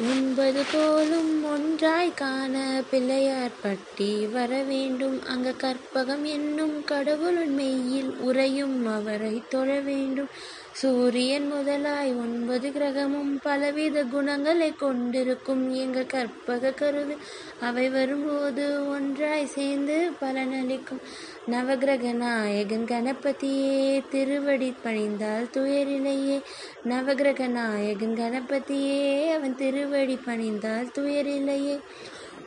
உண்பது போலும் ஒன்றாய் காண பிள்ளையார் பட்டி வர வேண்டும். அங்க கற்பகம் என்னும் கடவுளின் மெய்யில் உறையும் அவரை தொழ வேண்டும். சூரியன் முதலாய் ஒன்பது கிரகமும் பலவித குணங்களை கொண்டிருக்கும். எங்கள் கற்பக கருது அவை வரும்போது ஒன்றாய் சேர்ந்து பலனளிக்கும். நவகிரக நாயகன் கணபதியே திருவடி பணிந்தால் துயரிலேயே. நவகிரக நாயகன் கணபதியே அவன் திருவடி பணிந்தால் துயரிலேயே.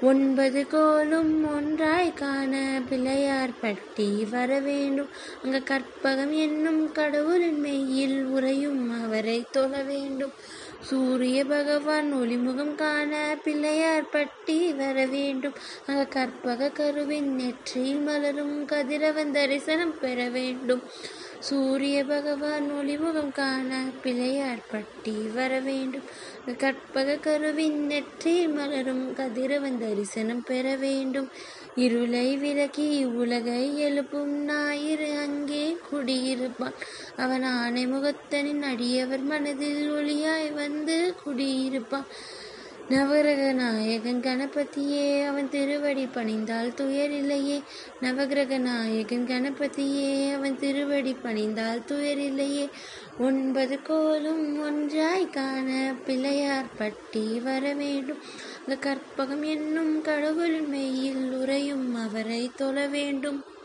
ஒன்பது கோலும் ஒன்றாய் காண பிள்ளையார்பட்டி வர வேண்டும் அங்கு கற்பகம் என்னும் கடவுளின் மெய்யில் உறையும் அவரை தொழ வேண்டும். சூரிய பகவான் ஒளிமுகம் காண பிள்ளையார் பட்டி வர வேண்டும் அங்க கற்பக கருவின் நெற்றியில் மலரும் கதிரவன் தரிசனம் பெற வேண்டும். சூரிய பகவான் ஒளிமுகம் காண பிள்ளையார் பட்டி வர வேண்டும். கற்பக கருவின் நெற்றி மலரும் கதிரவன் தரிசனம் பெற வேண்டும். இருளை விலக்கி உலகை எழுப்பும் ஞாயிறு அங்கே குடியிருப்பான். அவன் ஆனை முகத்தனின் அடியவர் மனதில் ஒளியாய் வந்து குடியிருப்பான். நவகிரக நாயகன் கணபதியே அவன் திருவடி பணிந்தால் துயரில்லையே நவகிரக நாயகன் கணபதியே அவன் திருவடி பணிந்தால் துயரில்லையே ஒன்பது கோலும் ஒன்றாய் காண பிள்ளையார் பட்டி வர வேண்டும். அந்த கற்பகம் என்னும் கடவுள் மெய்யில் உறையும் அவரை தொழ வேண்டும்.